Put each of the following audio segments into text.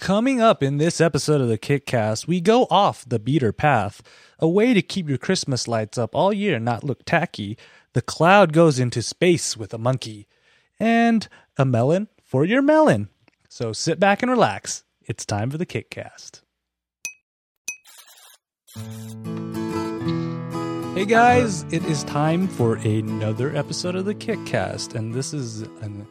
Coming up in this episode of the Kickcast, we go off the beater path, a way to keep your Christmas lights up all year and not look tacky. The cloud goes into space with a monkey, and a melon for your melon. So sit back and relax. It's time for the Kickcast. Hey guys, it is time for another episode of the Kickcast, and this is an,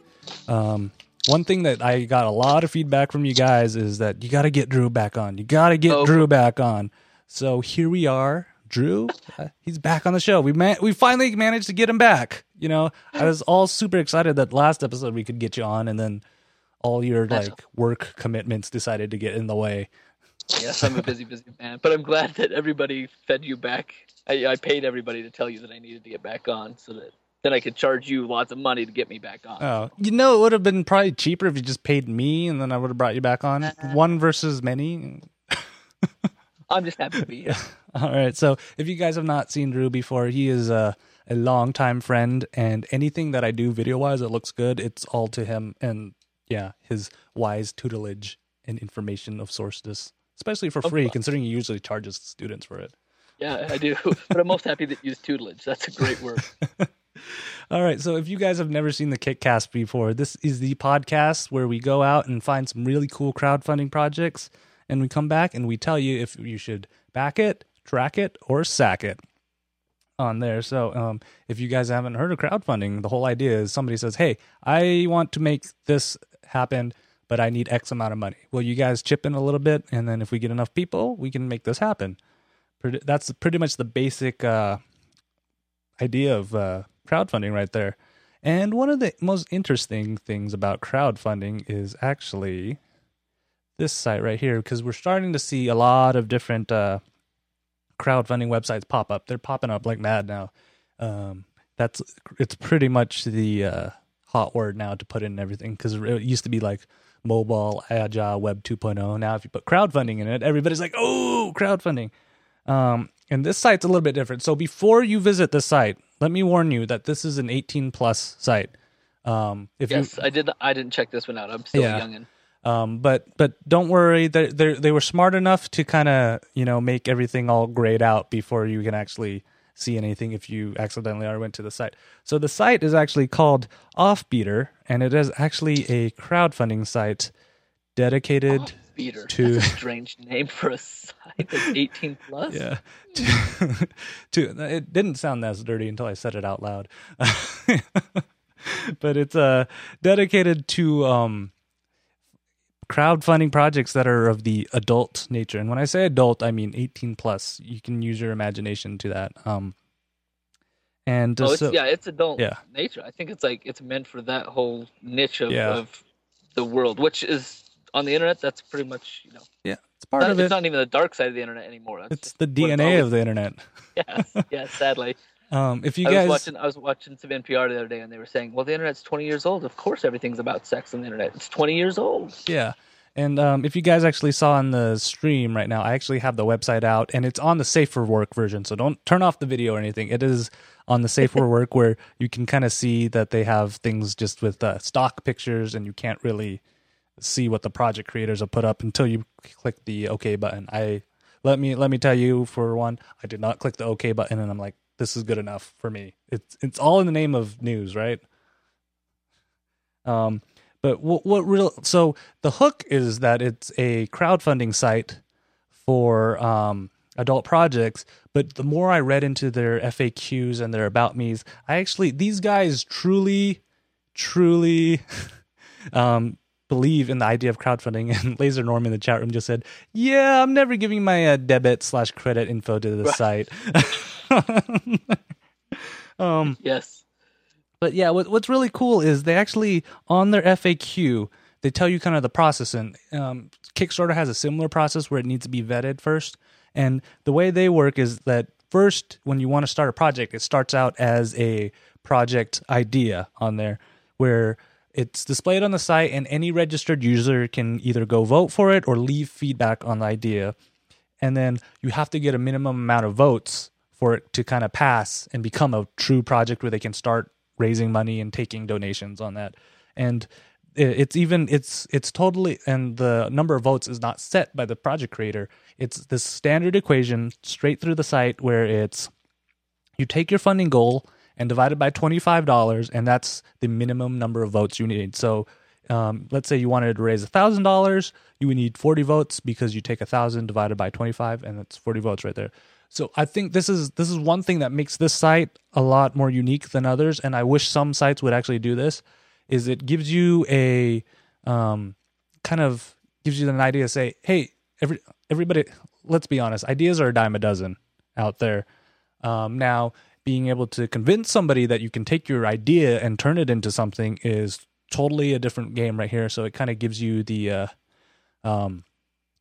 um, one thing that I got a lot of feedback from you guys is that you got to get Drew back on. You got to get Oh. Drew back on. So here we are. Drew, uh, he's back on the show. We man- we finally managed to get him back. You know, I was all super excited that last episode we could get you on, and then all your like work commitments decided to get in the way. Yes, I'm a busy, busy man, but I'm glad that everybody fed you back. I, I paid everybody to tell you that I needed to get back on, so that then I could charge you lots of money to get me back on. Oh, you know, it would have been probably cheaper if you just paid me, and then I would have brought you back on. Uh-huh. One versus many. I'm just happy to be here. All right. So if you guys have not seen Drew before, he is a, a longtime friend, and anything that I do video wise that looks good, it's all to him and yeah, his wise tutelage and information of sources, especially for free, course. considering he usually charges students for it. Yeah, I do. But I'm most happy that you use tutelage. That's a great word. All right. So if you guys have never seen the Kickcast before, this is the podcast where we go out and find some really cool crowdfunding projects, and we come back and we tell you if you should back it, track it, or sack it on there. So um, if you guys haven't heard of crowdfunding, the whole idea is somebody says, "Hey, I want to make this happen." But I need X amount of money. Will you guys chip in a little bit, and then if we get enough people, we can make this happen. That's pretty much the basic uh, idea of uh, crowdfunding right there. And one of the most interesting things about crowdfunding is actually this site right here, because we're starting to see a lot of different uh, crowdfunding websites pop up. They're popping up like mad now. Um, that's it's pretty much the uh, hot word now to put in everything because it used to be like mobile agile web 2.0 now if you put crowdfunding in it everybody's like oh crowdfunding um, and this site's a little bit different. So before you visit the site, let me warn you that this is an 18 plus site. Um, if Yes, I did. I didn't check this one out. I'm still Yeah. youngin. um, but but don't worry, they they they were smart enough to kind of you know make everything all grayed out before you can actually see anything if you accidentally already went to the site. So the site is actually called Offbeatr, and it is actually a crowdfunding site dedicated. Beater. To- That's a strange name for a site that's 18 plus. Yeah. To, to it didn't sound as dirty until I said it out loud. but it's uh dedicated to um crowdfunding projects that are of the adult nature. And when I say adult, I mean 18 plus. You can use your imagination to that. Um and uh, Oh, it's, so yeah, it's adult yeah. nature. I think it's like it's meant for that whole niche of, Yeah. of the world, which is on the internet. That's pretty much you know. yeah, it's part not- of it's not even the dark side of the internet anymore. That's It's the what it's DNA of the internet. yes, yes. Sadly, Um if you I guys was watching. I was watching some NPR the other day, and they were saying, "Well, the internet's 20 years old. Of course, everything's about sex on the internet. It's 20 years old." Yeah. And um, if you guys actually saw on the stream right now, I actually have the website out and it's on the Safe for Work version. So don't turn off the video or anything. It is on the Safe for Work where you can kind of see that they have things just with uh, stock pictures and you can't really see what the project creators have put up until you click the OK button. I let me let me tell you for one, I did not click the OK button and I'm like, this is good enough for me. It's it's all in the name of news, right? Um, but what, what real? So the hook is that it's a crowdfunding site for um, adult projects. But the more I read into their FAQs and their about me's, I actually these guys truly, truly um, believe in the idea of crowdfunding. And Laser Norm in the chat room just said, "Yeah, I'm never giving my uh, debit slash credit info to the site." um, Yes. but yeah, what, what's really cool is they actually on their FAQ they tell you kind of the process, and um, Kickstarter has a similar process where it needs to be vetted first. And the way they work is that first, when you want to start a project, it starts out as a project idea on there, where it's displayed on the site, and any registered user can either go vote for it or leave feedback on the idea and then you have to get a minimum amount of votes for it to kind of pass and become a true project where they can start raising money and taking donations on that. And it's even it's it's totally and the number of votes is not set by the project creator. It's this standard equation straight through the site where it's you take your funding goal and divide it by $25 and that's the minimum number of votes you need. So um, let's say you wanted to raise $1000 you would need 40 votes because you take 1000 divided by 25 and that's 40 votes right there. So i think this is this is one thing that makes this site a lot more unique than others and i wish some sites would actually do this is it gives you a um, kind of gives you an idea to say hey every everybody let's be honest ideas are a dime a dozen out there. Um, now, being able to convince somebody that you can take your idea and turn it into something is totally a different game right here. So it kind of gives you the uh, um,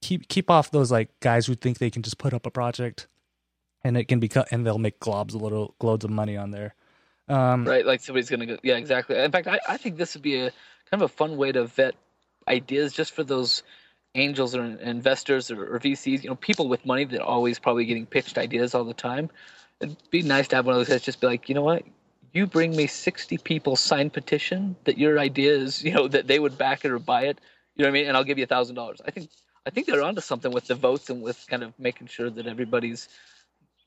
keep keep off those like guys who think they can just put up a project and it can be cut and they'll make globs a little loads of money on there. Um, right? Like somebody's gonna go. Yeah, exactly. In fact, I, I think this would be a kind of a fun way to vet ideas just for those angels or investors or, or VCs. You know, people with money that are always probably getting pitched ideas all the time. It'd be nice to have one of those guys just be like, you know what? You bring me 60 people sign petition that your idea is, you know, that they would back it or buy it. You know what I mean? And I'll give you a thousand dollars. I think I think they're onto something with the votes and with kind of making sure that everybody's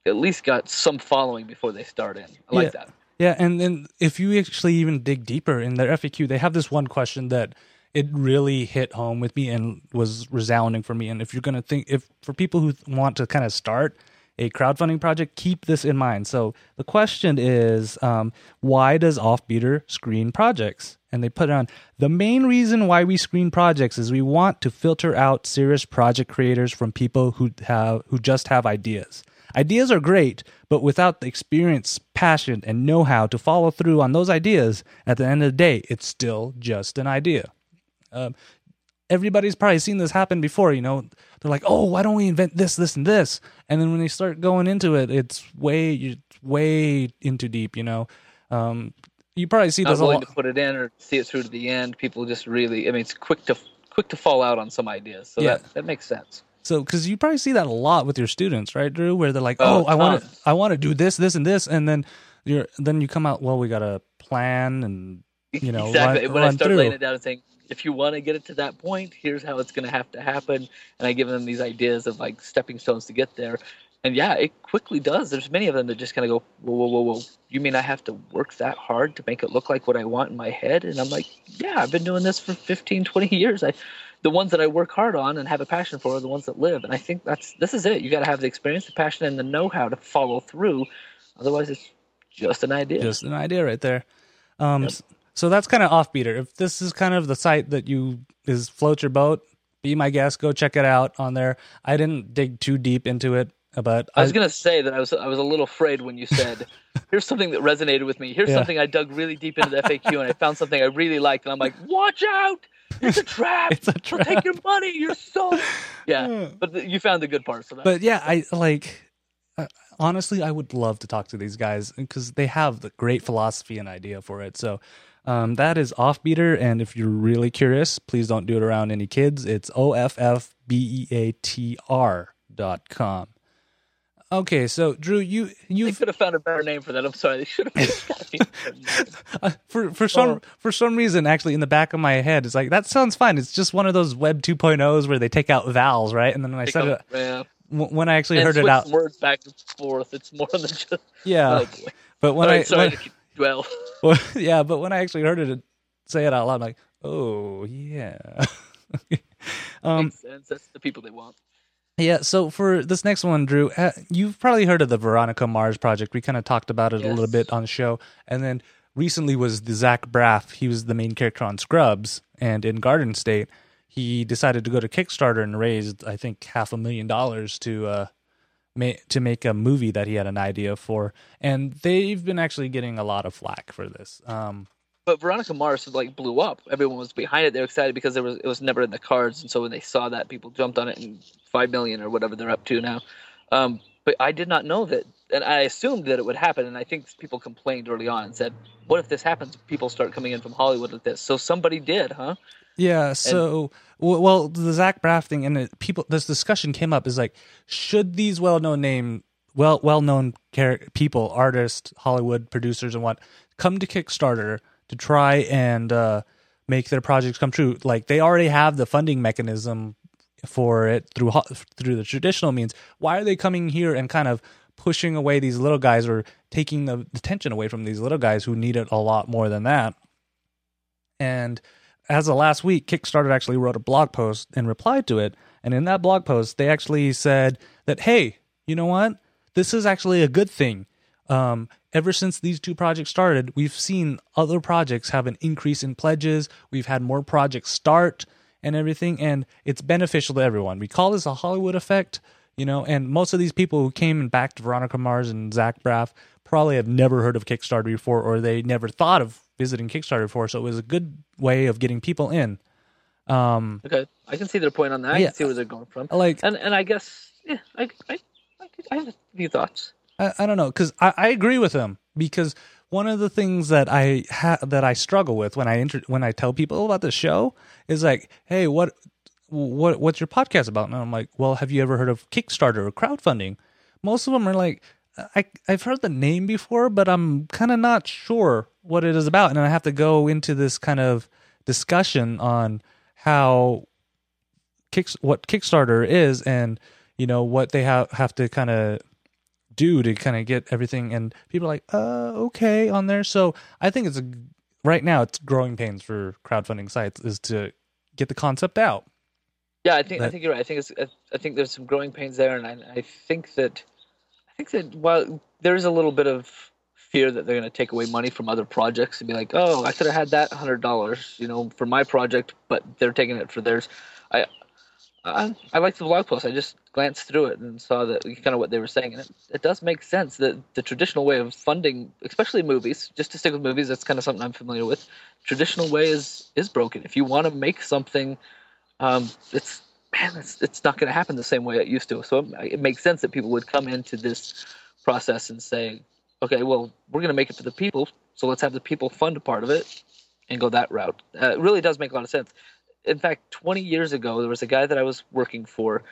at least got some following before they start in. I like Yeah. that. Yeah, and then if you actually even dig deeper in their FAQ, they have this one question that it really hit home with me and was resounding for me. And if you're going to think, if for people who want to kind of start a crowdfunding project, keep this in mind. So the question is, um, why does Offbeatr screen projects? And they put it on the main reason why we screen projects is we want to filter out serious project creators from people who have who just have ideas. Ideas are great, but without the experience, passion, and know how to follow through on those ideas, at the end of the day, it's still just an idea. Um, everybody's probably seen this happen before, you know. They're like, oh, why don't we invent this, this, and this? And then when they start going into it, it's way, it's way into deep, you know. Um, you probably see Not this a willing lot. to put it in or see it through to the end. People just really, I mean, it's quick to quick to fall out on some ideas. So Yeah. that that makes sense. So, because you probably see that a lot with your students, right, Drew? Where they're like, "Oh, Oh, I want to. I want to do this, this, and this," and then you're, then you come out, well, we got a plan, and you know, exactly. run, when I run start through. laying it down and saying, if you want to get it to that point, here's how it's going to have to happen, and I give them these ideas of like stepping stones to get there. And yeah, it quickly does. There's many of them that just kind of go, whoa, whoa, whoa, whoa. You mean I have to work that hard to make it look like what I want in my head? And I'm like, yeah, I've been doing this for 15, 20 years. I, the ones that I work hard on and have a passion for are the ones that live. And I think that's this is it. You got to have the experience, the passion, and the know-how to follow through. Otherwise, it's just an idea. Just an idea right there. Um, Yep. So that's kind of offbeatr. If this is kind of the site that you is float your boat, be my guest. Go check it out on there. I didn't dig too deep into it, but I was gonna say that I was I was a little afraid when you said, "Here's something that resonated with me. Here's Yeah. something I dug really deep into the FAQ and I found something I really liked." And I'm like, "Watch out! It's a trap! It's a trap. take your money, your soul." Yeah, but th- you found the good part. So that, but yeah, I like. Uh, honestly, I would love to talk to these guys because they have the great philosophy and idea for it. So. Um, that is offbeatr, and if you're really curious, please don't do it around any kids. It's o f f b e a t r dot com. Okay, so Drew, you you've could have found a better name for that. I'm sorry. They should have. it's gotta be a better name. Uh, for for some Oh. for some reason actually in the back of my head it's like that sounds fine it's just one of those web 2.0s where they take out vowels right and then when i said it yeah. when i actually And heard it out words back and forth. It's more than just. yeah but when All i right, sorry when- to dwell. well, yeah but when i actually heard it say it out loud i'm like oh yeah um Makes sense. That's the people they want. yeah so for this next one drew uh, you've probably heard of the veronica mars project we kind of talked about it a little bit on the show and then recently was the zach braff he was the main character on scrubs and in garden state he decided to go to kickstarter and raised i think half a million dollars to uh to make a movie that he had an idea for and they've been actually getting a lot of flack for this um but Veronica Mars like blew up. Everyone was behind it. They were excited because there was it was never in the cards, and so when they saw that, people jumped on it and five million or whatever they're up to now. Um, but I did not know that, and I assumed that it would happen. And I think people complained early on and said, "What if this happens? People start coming in from Hollywood with this." So somebody did, huh? Yeah. So, w well, the Zach Braff thing and it, people, this discussion came up is like, should these well-known name, well, well-known char- people, artists, Hollywood producers, and what come to Kickstarter to try and uh, make their projects come true. Like they already have the funding mechanism for it through through the traditional means. Why are they coming here and kind of pushing away these little guys or taking the attention away from these little guys who need it a lot more than that? And as of last week, Kickstarter actually wrote a blog post and replied to it. And in that blog post, they actually said that, hey, you know what? This is actually a good thing. Um, ever since these two projects started, we've seen other projects have an increase in pledges. We've had more projects start and everything, and it's beneficial to everyone. We call this a Hollywood effect, you know, and most of these people who came and backed Veronica Mars and Zach Braff probably have never heard of Kickstarter before, or they never thought of visiting Kickstarter before. So it was a good way of getting people in. Um, okay, I can see their point on that. I yeah, can see where they're going from. Like, and and I guess yeah, I I I, I have a few thoughts. I, I don't know because I, I agree with them because one of the things that I ha- that I struggle with when I inter- when I tell people about the show is like, hey, what what what's your podcast about? And I'm like, well, have you ever heard of Kickstarter or crowdfunding? Most of them are like, I I've heard the name before, but I'm kind of not sure what it is about, and I have to go into this kind of discussion on how kicks what Kickstarter is and you know what they have have to kind of do to kind of get everything and people are like uh okay on there. So i think it's a right now it's growing pains for crowdfunding sites is to get the concept out. Yeah i think that, i think you're right. I think it's i think there's some growing pains there and i, I think that i think that while there's a little bit of fear that they're going to take away money from other projects and be like oh i could have had that hundred dollars you know for my project but they're taking it for theirs i I, I liked the blog post. I just glanced through it and saw that kind of what they were saying, and it, it does make sense that the traditional way of funding, especially movies, just to stick with movies, that's kind of something I'm familiar with. Traditional way is is broken. If you want to make something, um, it's it's it's not going to happen the same way it used to. So it, it makes sense that people would come into this process and say, okay, well, we're going to make it for the people, so let's have the people fund a part of it and go that route. Uh, it really does make a lot of sense in fact, 20 years ago, there was a guy that I was working for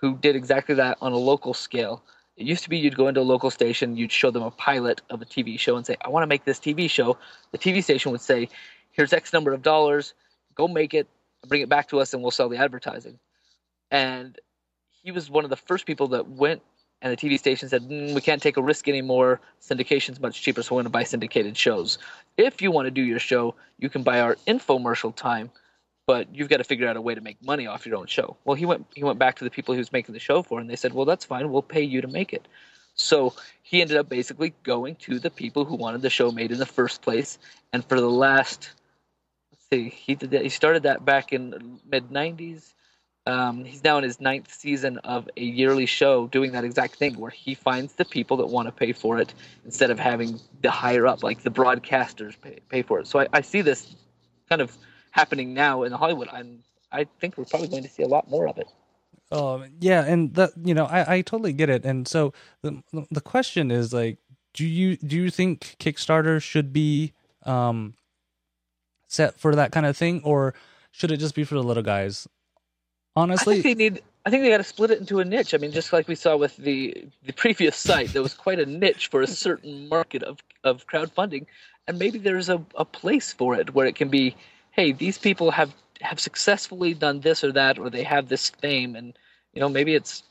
who did exactly that on a local scale. It used to be you'd go into a local station, you'd show them a pilot of a TV show and say, I want to make this TV show. The TV station would say, Here's X number of dollars, go make it, bring it back to us, and we'll sell the advertising. And he was one of the first people that went, and the TV station said, mm, We can't take a risk anymore. Syndication's much cheaper, so we're going to buy syndicated shows. If you want to do your show, you can buy our infomercial time but you've got to figure out a way to make money off your own show. Well, he went he went back to the people he was making the show for, and they said, "Well, that's fine. We'll pay you to make it." So he ended up basically going to the people who wanted the show made in the first place, and for the last, let's see, he did that. He started that back in mid '90s. Um, he's now in his ninth season of a yearly show doing that exact thing where he finds the people that want to pay for it instead of having the higher up like the broadcasters pay, pay for it so I, I see this kind of happening now in Hollywood. I'm I think we're probably going to see a lot more of it. Um, yeah, and that you know, I, I totally get it. And so the the question is like, do you do you think Kickstarter should be um set for that kind of thing, or should it just be for the little guys? Honestly, I think they need. I think they got to split it into a niche. I mean, just like we saw with the the previous site, there was quite a niche for a certain market of of crowdfunding, and maybe there's a, a place for it where it can be hey, these people have have successfully done this or that, or they have this fame, and you know maybe it's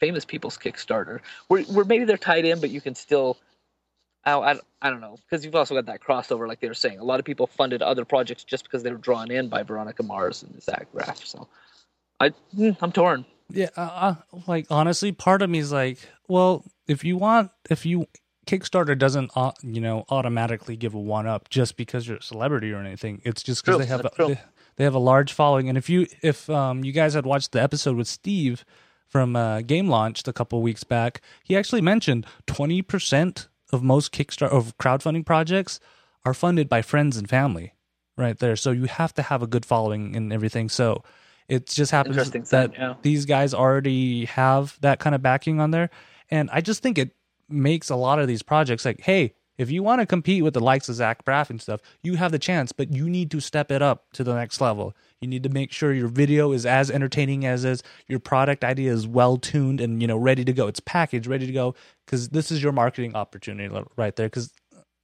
famous people's Kickstarter, where where maybe they're tied in, but you can still. I, I, I don't know because you've also got that crossover, like they were saying. A lot of people funded other projects just because they were drawn in by Veronica Mars and Zach Braff. So, I hmm, I'm torn. Yeah, uh, uh, like honestly, part of me is like, well, if you want, if you Kickstarter doesn't, uh, you know, automatically give a one up just because you're a celebrity or anything. It's just because they have a, they, they, have a large following. And if you if um, you guys had watched the episode with Steve from uh, Game Launched a couple weeks back, he actually mentioned twenty percent of most Kickstarter of crowdfunding projects are funded by friends and family, right there. So you have to have a good following and everything. So it just happens that yeah. these guys already have that kind of backing on there, and I just think it makes a lot of these projects like, hey, if you want to compete with the likes of Zach Braff and stuff, you have the chance, but you need to step it up to the next level. You need to make sure your video is as entertaining as is, your product idea is well tuned and you know ready to go. It's packaged, ready to go, because this is your marketing opportunity right there. Because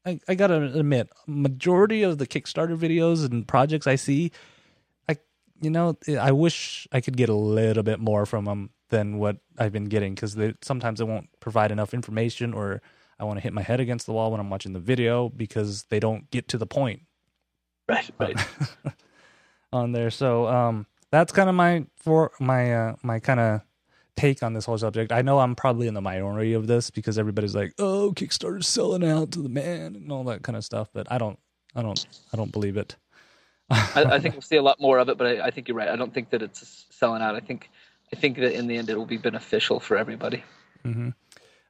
I, I gotta admit, majority of the Kickstarter videos and projects I see, you know I wish I could get a little bit more from them than what I've been getting because they sometimes they won't provide enough information or I want to hit my head against the wall when I'm watching the video because they don't get to the point Right, right. on there. So um, that's kind of my for my uh, my kind of take on this whole subject. I know I'm probably in the minority of this because everybody's like, "Oh, Kickstarter's selling out to the man" and all that kind of stuff, but I don't I don't I don't believe it. I, I think we'll see a lot more of it, but I, I think you're right. I don't think that it's selling out. I think I think that in the end it will be beneficial for everybody. Mm-hmm.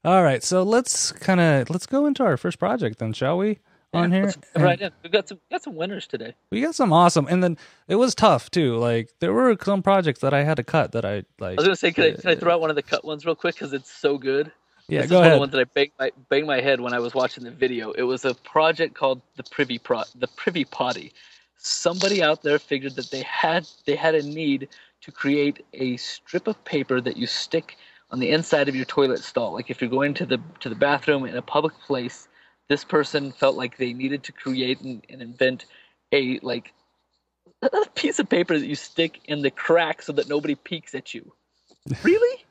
All right, so let's kind of let's go into our first project then, shall we? On here, right in. We've got some got some winners today. we got some awesome, and then it was tough too. Like there were some projects that I had to cut that I like. I was gonna say, can I, can I throw out one of the cut ones real quick because it's so good. yeah, this go is one of ahead. the ones that I banged my, banged my head when I was watching the video. It was a project called the Privy Pro, the Privy Potty. Somebody out there figured that they had they had a need to create a strip of paper that you stick on the inside of your toilet stall. Like if you're going to the to the bathroom in a public place, this person felt like they needed to create and, and invent a like a piece of paper that you stick in the crack so that nobody peeks at you. Really?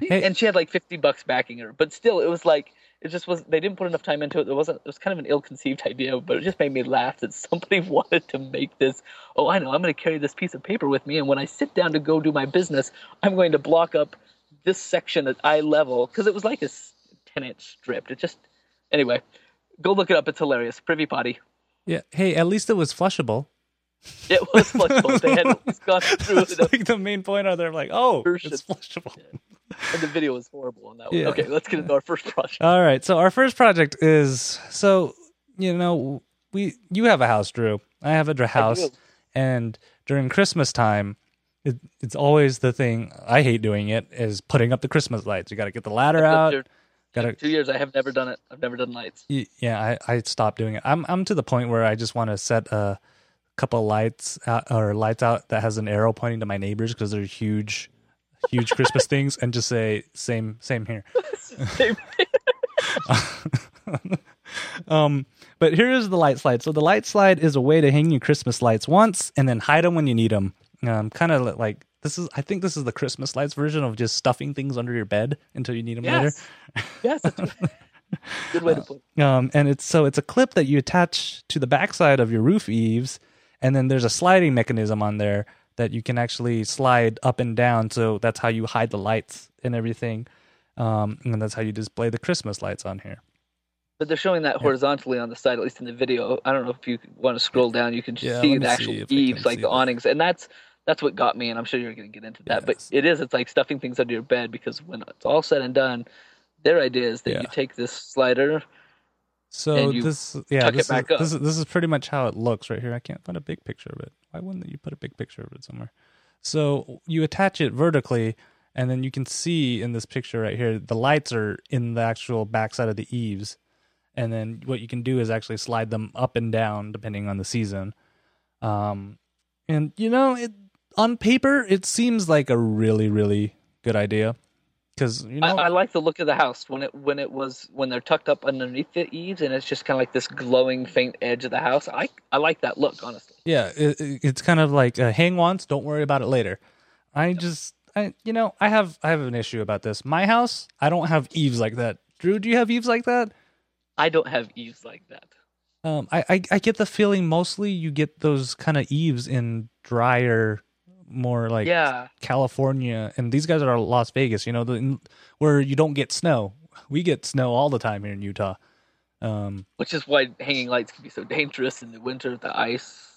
Hey- and she had like 50 bucks backing her but still it was like it just was they didn't put enough time into it. There wasn't it was kind of an ill-conceived idea but it just made me laugh that somebody wanted to make this oh i know i'm going to carry this piece of paper with me and when i sit down to go do my business i'm going to block up this section at eye level. Because it was like a 10 inch strip. It just anyway go look it up. It's hilarious. Privy potty. Yeah, hey, at least it was flushable. It was flexible they had gone through That's it like the main point. Are they're like, oh, Version. it's flushable. and the video was horrible on that one Yeah. okay let's get into our first project All right. So our first project is so you know we you have a house, Drew. I have a house, and during Christmas time, it, it's always the thing I hate doing. It is putting up the Christmas lights. You got to get the ladder out. After Got to two years i have never done it i've never done lights yeah. I I stopped doing it. I'm I'm to the point where I just want to set a couple lights out, or lights out that has an arrow pointing to my neighbors because they're huge, huge Christmas things, and just say same same here. Um, but here is the light slide. So the light slide is a way to hang your Christmas lights once and then hide them when you need them. Um, kind of like this is. I think this is the Christmas lights version of just stuffing things under your bed until you need them yes yes good way to put it later. Um, and it's so it's a clip that you attach to the backside of your roof eaves, and then there's a sliding mechanism on there that you can actually slide up and down. So that's how you hide the lights and everything. Um, and that's how you display the Christmas lights on here. but they're showing that horizontally on the side at least in the video i don't know if you want to scroll down you can Yeah, see the actual see if I can eaves like the that. awnings and that's that's what got me and i'm sure you're going to get into that Yes. but it is it's like stuffing things under your bed because when it's all said and done their idea is that Yeah. you take this slider So this, yeah, this, is, this is this is pretty much how it looks right here. I can't find a big picture of it. Why wouldn't you put a big picture of it somewhere? So you attach it vertically, and then you can see in this picture right here, the lights are in the actual backside of the eaves, and then what you can do is actually slide them up and down depending on the season. Um, and you know, it on paper it seems like a really really good idea because you know I, I like the look of the house when it when it was when they're tucked up underneath the eaves and it's just kind of like this glowing faint edge of the house i i like that look honestly Yeah, it, it- it's kind of like uh, hang once, don't worry about it later. I just, I, you know, I have, I have an issue about this. My house, I don't have eaves like that. Drew, do you have eaves like that? i don't have eaves like that Um, I, I, I get the feeling mostly you get those kind of eaves in drier, more like yeah California, and these guys are Las Vegas. You know, the, where you don't get snow. We get snow all the time here in Utah. Um, which is why hanging lights can be so dangerous in the winter the ice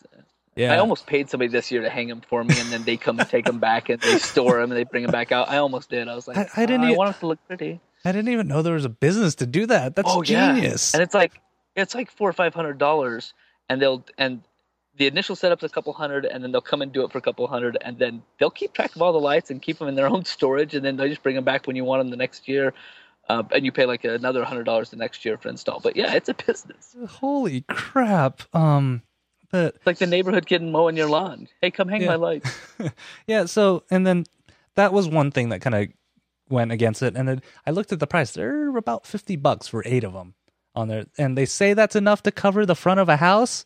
yeah, I almost paid somebody this year to hang them for me, and then they come and take them back, and they store them, and they bring them back out. I almost did. I was like, I- I didn't "Oh, I e- want them to look pretty. I didn't even know there was a business to do that. That's oh yeah, genius. and it's like it's like four or five hundred dollars, and they'll and the initial setup's a couple hundred, and then they'll come and do it for a couple hundred, and then they'll keep track of all the lights and keep them in their own storage, and then they just bring them back when you want them the next year. Uh, and you pay like another hundred dollars the next year for install. But yeah, it's a business. Holy crap. Um but It's like the neighborhood kid mowing your lawn. Hey, come hang Yeah. my lights. yeah, so and then that was one thing that kind of went against it and then I looked at the price. They're about 50 bucks for 8 of them on there, and they say that's enough to cover the front of a house.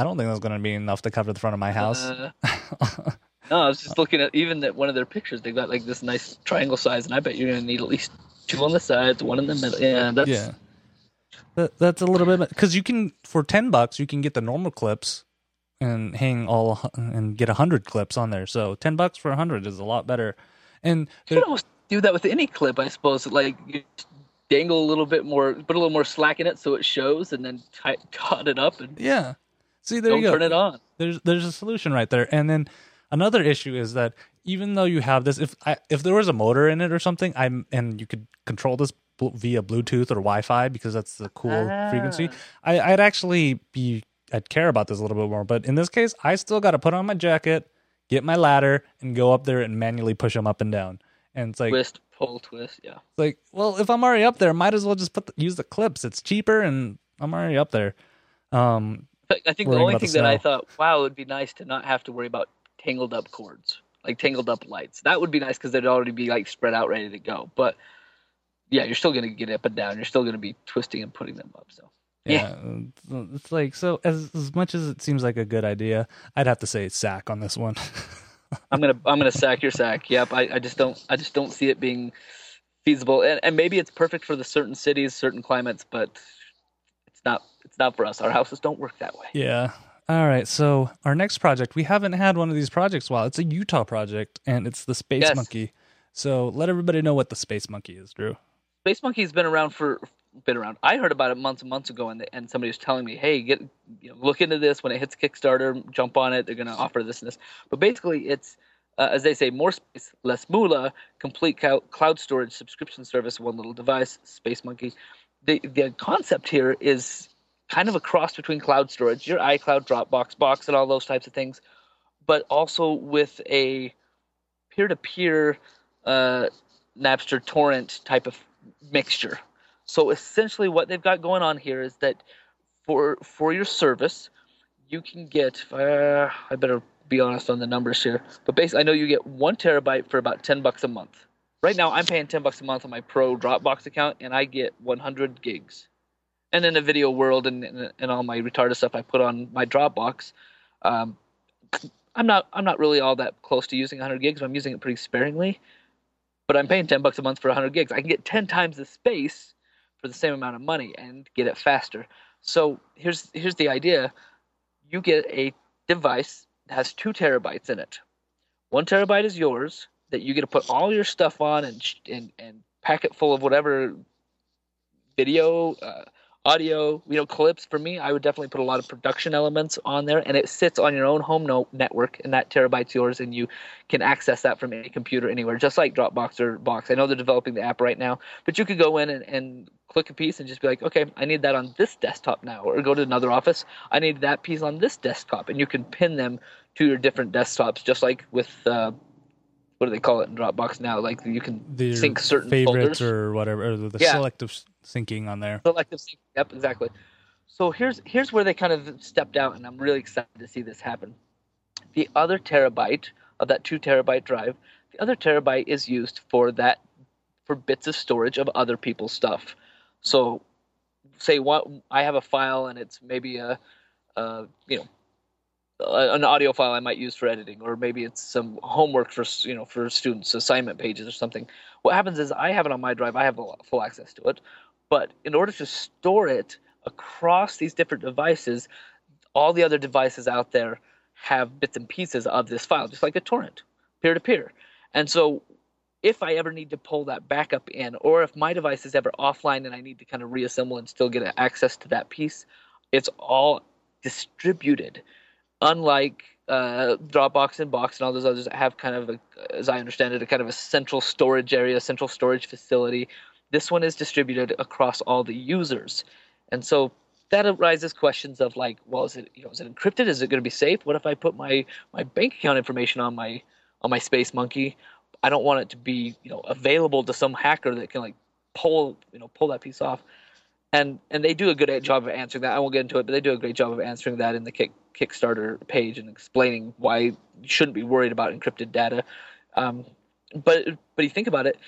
I don't think that's going to be enough to cover the front of my house. Uh, no, I was just looking at even that one of their pictures. They got like this nice triangle size, and I bet you're gonna need at least two on the sides, one in the middle. Yeah, that's yeah, that, that's a little bit because you can for ten bucks you can get the normal clips and hang all and get a hundred clips on there. So ten bucks for a hundred is a lot better. And you can almost do that with any clip, I suppose. Like you dangle a little bit more, put a little more slack in it so it shows, and then tie, cut it up and yeah. See, there don't you go. turn it on. There's there's a solution right there. And then another issue is that even though you have this, if I, if there was a motor in it or something, I'm and you could control this via Bluetooth or Wi-Fi because that's the cool frequency. I, I'd actually be I'd care about this a little bit more. But in this case, I still got to put on my jacket, get my ladder, and go up there and manually push them up and down. And it's like Twist, pull, twist. Yeah. it's like, well, if I'm already up there, might as well just put the, use the clips. It's cheaper, and I'm already up there. Um, I think the only thing that I thought, wow, it would be nice to not have to worry about tangled up cords, like tangled up lights. That would be nice because they'd already be like spread out, ready to go. But yeah, you're still gonna get up and down. You're still gonna be twisting and putting them up. So yeah, uh, it's like so. As as much as it seems like a good idea, I'd have to say sack on this one. I'm gonna I'm gonna sack your sack. Yep. I, I just don't I just don't see it being feasible. And, and maybe it's perfect for the certain cities, certain climates, but it's not it's not for us. Our houses don't work that way. Yeah. All right. So our next project, we haven't had one of these projects while. It's a Utah project, and it's the Space Yes. Monkey. So let everybody know what the Space Monkey is, Drew. Space Monkey's been around for been around. I heard about it months and months ago, and and somebody was telling me, "Hey, get you know, look into this when it hits Kickstarter. Jump on it. They're going to offer this and this." But basically, it's uh, as they say, more space, less moolah. Complete cloud storage subscription service, one little device. Space Monkey. The the concept here is kind of a cross between cloud storage, your iCloud, Dropbox, Box, and all those types of things, but also with a peer-to-peer uh, Napster torrent type of mixture. So essentially, what they've got going on here is that for for your service, you can get. Uh, I better be honest on the numbers here, but basically, I know you get one terabyte for about ten bucks a month. Right now, I'm paying ten bucks a month on my Pro Dropbox account, and I get 100 gigs. And in the video world and, and, and all my retarded stuff I put on my Dropbox, um, I'm not I'm not really all that close to using 100 gigs. I'm using it pretty sparingly but I'm paying 10 bucks a month for 100 gigs. I can get 10 times the space for the same amount of money and get it faster. So here's here's the idea: you get a device that has two terabytes in it. One terabyte is yours that you get to put all your stuff on and and and pack it full of whatever video, uh, audio, you know, clips. For me, I would definitely put a lot of production elements on there, and it sits on your own home network, and that terabyte's yours, and you can access that from any computer anywhere, just like Dropbox or Box. I know they're developing the app right now, but you could go in and, and click a piece and just be like, okay, I need that on this desktop now, or go to another office, I need that piece on this desktop, and you can pin them to your different desktops, just like with. Uh, what do they call it in Dropbox now? Like you can The sync certain favorites folders. or whatever, or the Yeah. selective syncing on there. selective sync. Yep, exactly. So here's here's where they kind of stepped out, and I'm really excited to see this happen. The other terabyte of that two terabyte drive, the other terabyte is used for that for bits of storage of other people's stuff. So, say what I have a file and it's maybe a, a you know an audio file I might use for editing, or maybe it's some homework for you know for students, assignment pages or something. What happens is I have it on my drive, I have full access to it, but in order to store it across these different devices, all the other devices out there have bits and pieces of this file, just like a torrent, peer to peer. And so, if I ever need to pull that backup in, or if my device is ever offline and I need to kind of reassemble and still get access to that piece, it's all distributed. Unlike uh, Dropbox and Box and all those others that have kind of, a, as I understand it, a kind of a central storage area, central storage facility. This one is distributed across all the users, and so that arises questions of like, well, is it you know is it encrypted? Is it going to be safe? What if I put my my bank account information on my on my Space Monkey? I don't want it to be you know available to some hacker that can like pull you know pull that piece off. And and they do a good job of answering that. I won't get into it, but they do a great job of answering that in the Kick, Kickstarter page and explaining why you shouldn't be worried about encrypted data. Um, but but you think about it,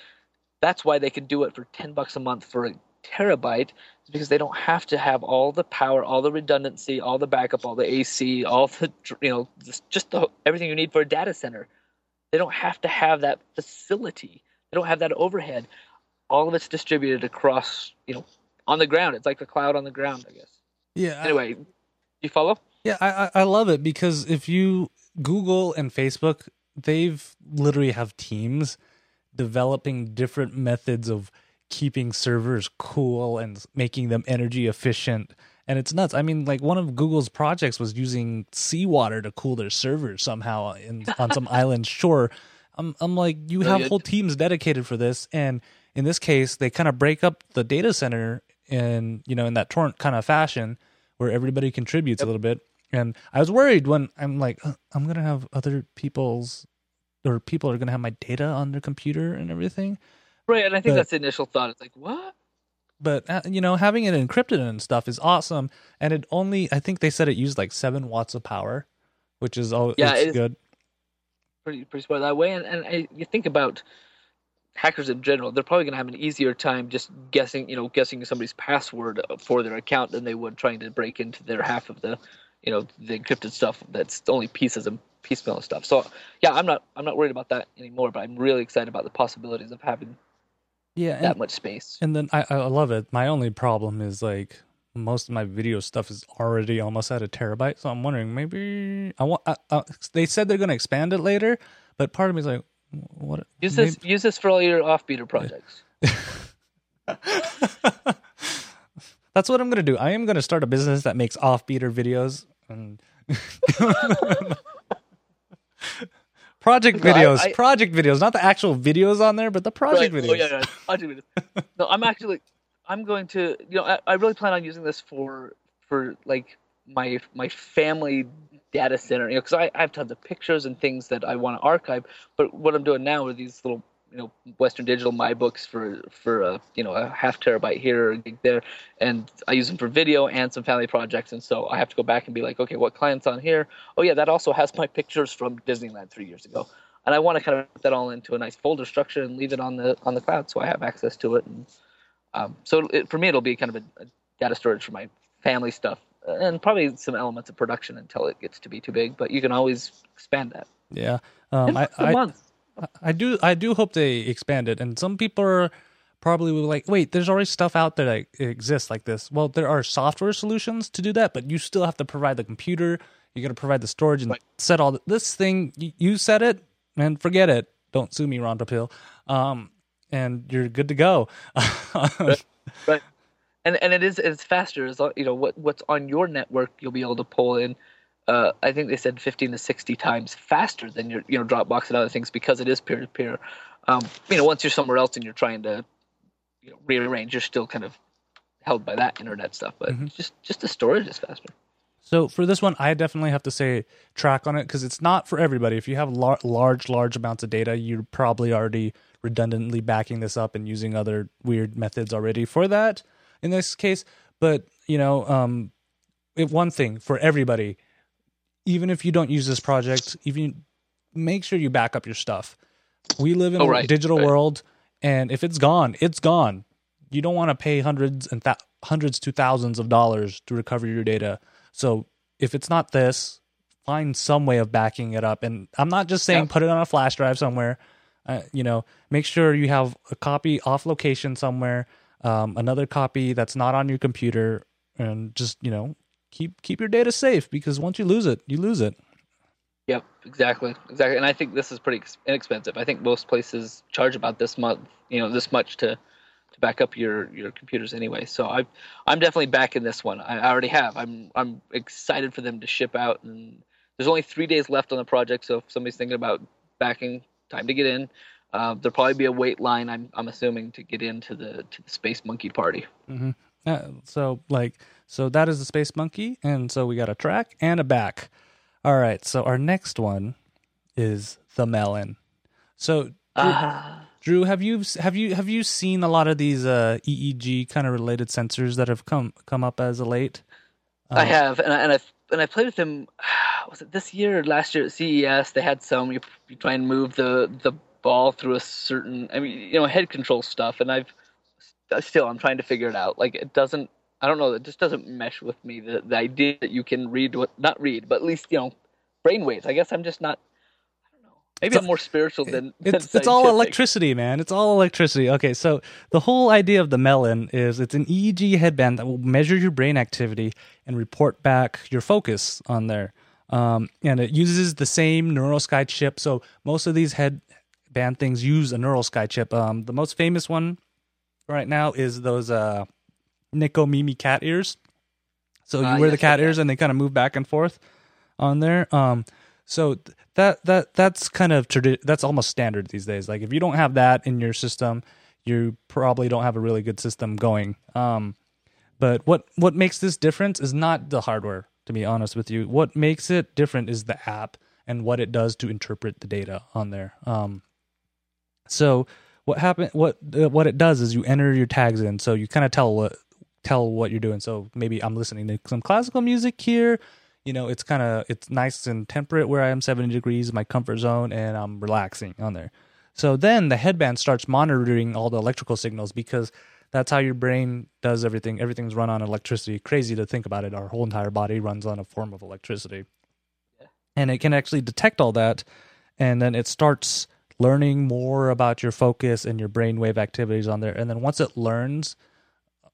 that's why they can do it for ten bucks a month for a terabyte is because they don't have to have all the power, all the redundancy, all the backup, all the AC, all the you know just, just the, everything you need for a data center. They don't have to have that facility. They don't have that overhead. All of it's distributed across, you know, on the ground. It's like the cloud on the ground, I guess. Yeah. Anyway, you follow? Yeah, I I love it because if you Google and Facebook, they've literally have teams developing different methods of keeping servers cool and making them energy efficient. And it's nuts. I mean, like one of Google's projects was using seawater to cool their servers somehow in, on some island shore. I'm, I'm like, you have whole teams dedicated for this. And in this case, they kind of break up the data center in, you know, in that torrent kind of fashion where everybody contributes yep. a little bit. And I was worried when I'm like, I'm going to have other people's or people are going to have my data on their computer and everything. Right, and I think but, that's the initial thought. It's like, what? But uh, you know, having it encrypted and stuff is awesome. And it only, I think they said it used like seven watts of power, which is all yeah, it's good. Pretty pretty smart that way. And and I, you think about hackers in general, they're probably going to have an easier time just guessing, you know, guessing somebody's password for their account than they would trying to break into their half of the, you know, the encrypted stuff that's only pieces of piecemeal stuff. So yeah, I'm not I'm not worried about that anymore. But I'm really excited about the possibilities of having yeah that much space. And then I I love it. My only problem is like most of my video stuff is already almost at a terabyte. So I'm wondering maybe I want. I, I, they said they're going to expand it later, but part of me is like, what? Use maybe, this. Use this for all your offbeatr projects. That's what I'm going to do. I am going to start a business that makes offbeatr videos and. project videos, I, I, project videos, not the actual videos on there, but the project right. Oh, videos. Oh yeah, yeah, project videos. no, I'm actually, I'm going to, you know, I, I, really plan on using this for, for like my my family data center, you know, because I, I have tons of pictures and things that I want to archive. But what I'm doing now are these little you know Western Digital my books for for a you know a half terabyte here or gig there, and I use them for video and some family projects. And so I have to go back and be like, okay, what clients on here? Oh yeah, that also has my pictures from Disneyland three years ago, and I want to kind of put that all into a nice folder structure and leave it on the on the cloud so I have access to it. And um, so it, for me, it'll be kind of a, a data storage for my family stuff and probably some elements of production until it gets to be too big. But you can always expand that. Yeah, um, I, I, I do I do hope they expand it. And some people are probably like, wait, there's already stuff out there that exists like this. Well, there are software solutions to do that, but you still have to provide the computer. You got to provide the storage and right. set all the, this thing. You, you set it and forget it. Don't sue me, Ron Popeil. Um, and you're good to go. right. right. And and it is it's faster. As you know what what's on your network, you'll be able to pull in uh, I think they said 15 to 60 times faster than your you know Dropbox and other things because it is peer to peer. You know, once you're somewhere else and you're trying to you know, rearrange, you're still kind of held by that internet stuff. But mm-hmm. just just the storage is faster. So for this one, I definitely have to say track on it because it's not for everybody. If you have lar- large, large amounts of data, you're probably already redundantly backing this up and using other weird methods already for that. In this case, but you know, um, one thing for everybody even if you don't use this project, even make sure you back up your stuff. We live in oh, right, a digital right. world, and if it's gone, it's gone. You don't want to pay hundreds and th- hundreds to thousands of dollars to recover your data. So if it's not this, find some way of backing it up. And I'm not just saying yeah. put it on a flash drive somewhere. Uh, you know, make sure you have a copy off location somewhere, um, another copy that's not on your computer, and just you know keep keep your data safe because once you lose it, you lose it. Yep, exactly, exactly. And I think this is pretty inexpensive. I think most places charge about this month, you know, this much to to back up your your computers anyway. So I I'm definitely backing this one. I already have. I'm I'm excited for them to ship out and there's only 3 days left on the project, so if somebody's thinking about backing, time to get in. Uh, there'll probably be a wait line. I'm I'm assuming to get into the to the Space Monkey party. Mm-hmm. Uh, so like so that is the space monkey, and so we got a track and a back. All right, so our next one is the melon. So Drew, uh, Drew, have you have you have you seen a lot of these uh, EEG kind of related sensors that have come come up as of late? I uh, have, and I, and I and I played with them. Was it this year or last year at CES? They had some. You, you try and move the the ball through a certain. I mean, you know, head control stuff, and I've still I'm trying to figure it out. Like it doesn't. I don't know. It just doesn't mesh with me. The the idea that you can read what not read, but at least you know brainwaves. I guess I'm just not. I don't know. Maybe It's I'm more spiritual than. it's than it's all electricity, man. It's all electricity. Okay, so the whole idea of the melon is it's an EEG headband that will measure your brain activity and report back your focus on there. Um, and it uses the same NeuroSky chip. So most of these headband things use a NeuroSky chip. Um, the most famous one right now is those uh, Necomimi cat ears. So you Ah, wear the yes, cat okay. ears and they kind of move back and forth on there. Um, so th- that that that's kind of tradi- that's almost standard these days. Like if you don't have that in your system, you probably don't have a really good system going. Um, but what what makes this difference is not the hardware. To be honest with you, what makes it different is the app and what it does to interpret the data on there. Um, so what happen what uh, what it does is you enter your tags in, so you kind of tell what tell what you're doing. So maybe I'm listening to some classical music here. You know, it's kind of it's nice and temperate where I am, 70 degrees, my comfort zone, and I'm relaxing on there. So then the headband starts monitoring all the electrical signals because that's how your brain does everything. Everything's run on electricity. Crazy to think about it. Our whole entire body runs on a form of electricity. And it can actually detect all that. And then it starts learning more about your focus and your brainwave activities on there. And then once it learns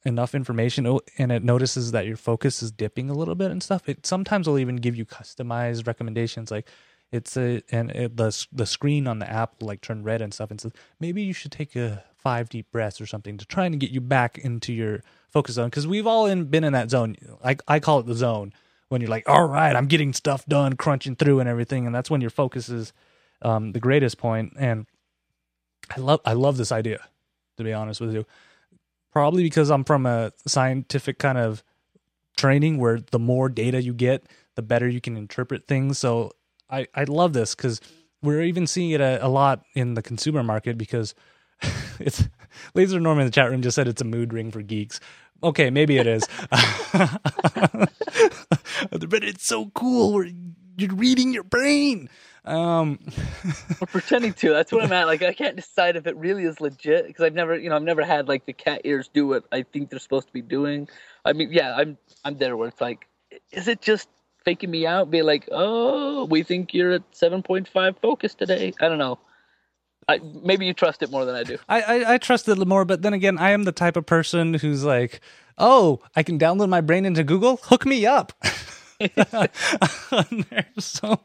enough information oh, and it notices that your focus is dipping a little bit and stuff, it sometimes will even give you customized recommendations like it's a and it, the the screen on the app will like turn red and stuff and says maybe you should take a five deep breaths or something to try and get you back into your focus zone because we've all in, been in that zone. I I call it the zone when you're like, all right, I'm getting stuff done, crunching through and everything, and that's when your focus is um, the greatest point. And I love I love this idea, to be honest with you. Probably because I'm from a scientific kind of training where the more data you get, the better you can interpret things. So I, I love this because we're even seeing it a, a lot in the consumer market because it's Laser Norman in the chat room just said it's a mood ring for geeks. Okay, maybe it is. but it's so cool you're reading your brain. Um, We're pretending to. That's what I'm at. Like I can't decide if it really is legit because I've never, you know, I've never had like the cat ears do what I think they're supposed to be doing. I mean, yeah, I'm I'm there where it's like, is it just faking me out? Be like, oh, we think you're at 7.5 focus today. I don't know. I, maybe you trust it more than I do. I, I, I trust it more, but then again, I am the type of person who's like, oh, I can download my brain into Google. Hook me up. on there. So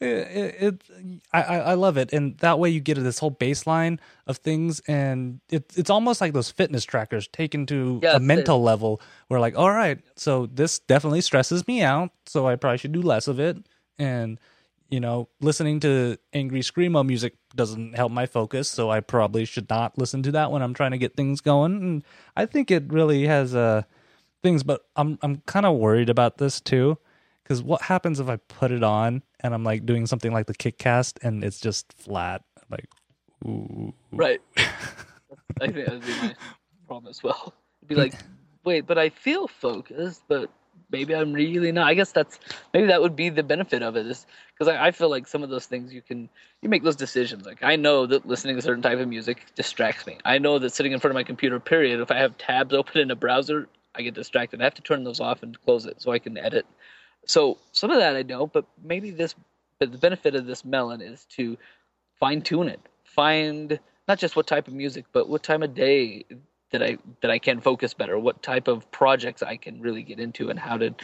it, it, it I, I love it, and that way you get this whole baseline of things, and it, it's almost like those fitness trackers taken to Yes, a it- mental level. Where like, all right, so this definitely stresses me out, so I probably should do less of it, and you know, listening to angry screamo music doesn't help my focus, so I probably should not listen to that when I'm trying to get things going. And I think it really has uh things, but I'm I'm kind of worried about this too, because what happens if I put it on and I'm like doing something like the kick cast and it's just flat, like, ooh, Right. I think that'd be my problem as well. It'd be like, wait, but I feel focused, but maybe I'm really not. I guess that's maybe that would be the benefit of it is because I, I feel like some of those things you can you make those decisions. Like I know that listening to a certain type of music distracts me. I know that sitting in front of my computer, period, if I have tabs open in a browser, I get distracted. I have to turn those off and close it so I can edit. So some of that I know, but maybe this, but the benefit of this melon is to fine tune it. Find not just what type of music, but what time of day that I that I can focus better. What type of projects I can really get into, and how to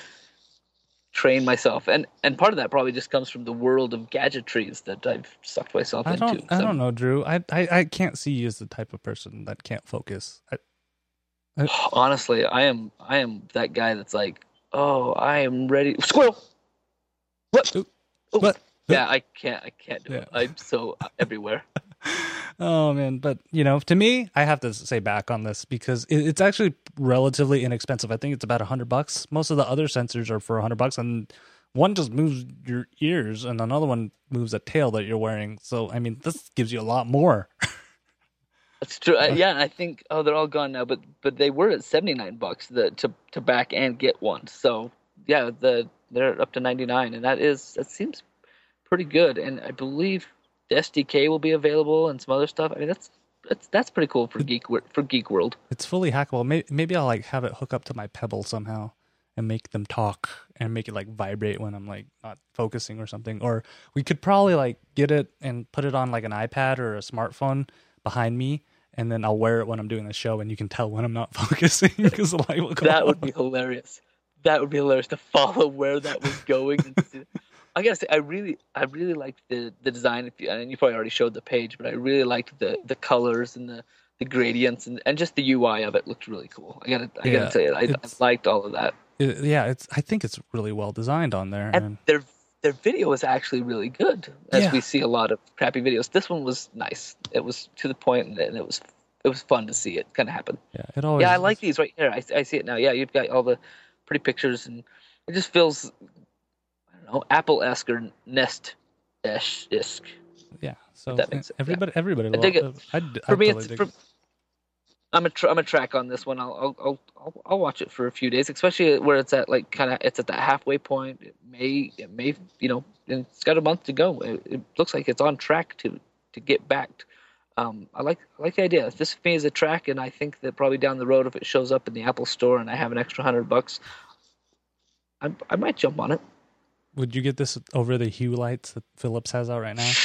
train myself. And and part of that probably just comes from the world of gadgetries that I've sucked myself I into. don't I So- don't know, Drew. I, I I can't see you as the type of person that can't focus. I, Honestly, I am I am that guy that's like, oh, I am ready. Squirrel. What? Oop. Oh, What? Yeah, I can't. I can't do it. I'm so everywhere. Oh man, but you know, to me, I have to say back on this because it, it's actually relatively inexpensive. I think it's about a hundred bucks. Most of the other sensors are for a hundred bucks, and one just moves your ears, and another one moves a tail that you're wearing. So, I mean, this gives you a lot more. That's true. I, yeah, I think oh they're all gone now, but but they were at seventy nine bucks the, to to back and get one. So yeah, the they're up to ninety nine, and that is that seems pretty good. And I believe the SDK will be available and some other stuff. I mean, that's that's that's pretty cool for geek for geek world. It's fully hackable. Maybe, maybe I'll like have it hook up to my Pebble somehow and make them talk and make it like vibrate when I'm like not focusing or something. Or we could probably like get it and put it on like an iPad or a smartphone behind me. And then I'll wear it when I'm doing the show, and you can tell when I'm not focusing because the light will come That on. would be hilarious. That would be hilarious to follow where that was going. I gotta say, I really, I really liked the the design. If you, and you probably already showed the page, but I really liked the the colors and the the gradients and, and just the UI of it looked really cool. I gotta, I Yeah, gotta say it. I, I liked all of that. It- yeah, it's. I think it's really well designed on there. and And their their video was actually really good as Yeah. we see a lot of crappy videos this one was nice it was to the point and it was it was fun to see it kind of happen yeah, it always. yeah i like these right here I, I see it now yeah you've got all the pretty pictures and it just feels i don't know apple-esque or nest-esque Yeah. So that makes sense, yeah. everybody, everybody. I dig it. I'd, for I'd me totally it's for, it. I'm a tr- I'm a track on this one. I'll I'll I'll I'll, watch it for a few days, especially where it's at like kind of it's at that halfway point. It may it may you know and it's got a month to go. It, it looks like it's on track to to get backed. Um, I like I like the idea. If this for me is a track, and I think that probably down the road, if it shows up in the Apple Store and I have an extra hundred bucks, I I might jump on it. Would you get this over the hue lights that Philips has out right now?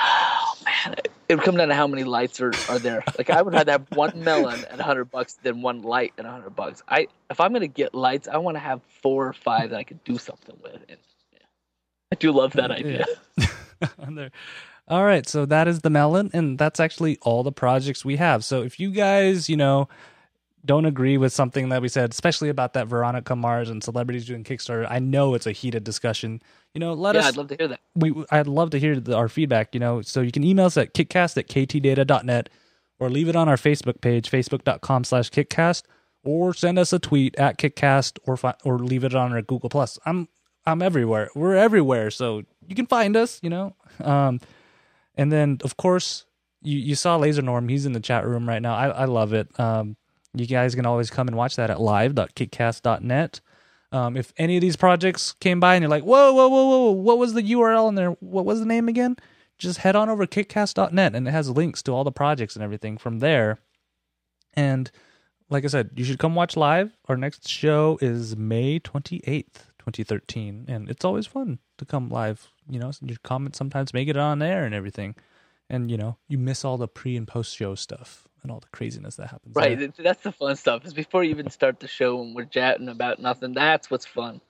Oh man, it, would come down to how many lights are, are there. Like I would rather have one melon at hundred bucks than one light at hundred bucks. I if I'm gonna get lights, I want to have four or five that I could do something with. And yeah, I do love that idea. There. All right, so that is the melon, and that's actually all the projects we have. So if you guys, you know, don't agree with something that we said, especially about that Veronica Mars and celebrities doing Kickstarter, I know it's a heated discussion. You know, let Yeah, us. I'd love to hear that. we I'd love to hear the, our feedback. You know, so you can email us at kickcast at ktdata.net or leave it on our Facebook page, facebook.com slash kickcast, or send us a tweet at kickcast or fi- or leave it on our Google Plus. I'm I'm everywhere. We're everywhere, so you can find us. You know, um, and then of course you you saw Laser Norm. He's in the chat room right now. I I love it. Um, you guys can always come and watch that at live.kickcast.net. Um, if any of these projects came by and you're like, whoa, whoa, whoa, whoa, what was the URL in there? What was the name again? Just head on over to kickcast.net and it has links to all the projects and everything from there. And like I said, you should come watch live. Our next show is May 28th, 2013. And it's always fun to come live. You know, your comments sometimes make it on there and everything. And, you know, you miss all the pre and post show stuff and all the craziness that happens. Right, there. that's the fun stuff. Is before you even start the show and we're chatting about nothing. That's what's fun.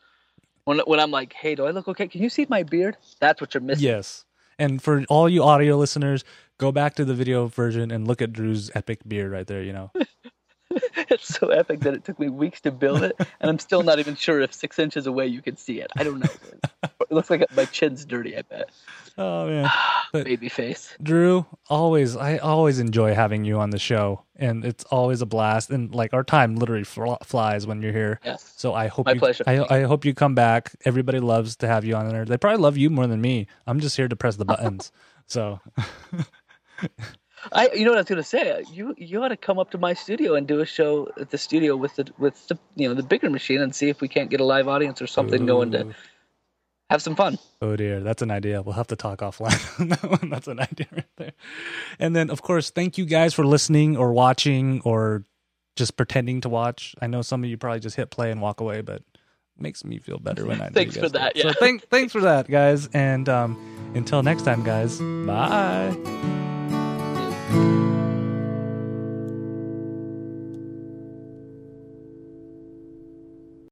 When when I'm like, hey, do I look okay? Can you see my beard? That's what you're missing. Yes. And for all you audio listeners, go back to the video version and look at Drew's epic beard right there, you know. it's so epic that it took me weeks to build it, and I'm still not even sure if six inches away you can see it. I don't know. It looks like my chin's dirty. I bet. Oh man. Baby face. Drew, always I always enjoy having you on the show and it's always a blast and like our time literally fl- flies when you're here. Yes. So I hope My you, pleasure. I, I hope you come back. Everybody loves to have you on there. They probably love you more than me. I'm just here to press the buttons. so I, you know what I was gonna say? You, you ought to come up to my studio and do a show at the studio with the, with the, you know, the bigger machine and see if we can't get a live audience or something going to Ooh. Have some fun. Oh dear, that's an idea. We'll have to talk offline on that one. That's an idea right there. And then, of course, thank you guys for listening or watching or just pretending to watch. I know some of you probably just hit play and walk away, but it makes me feel better when I. know Thanks for that, yeah. So thank, thanks for that, guys. And um, until next time, guys. Bye.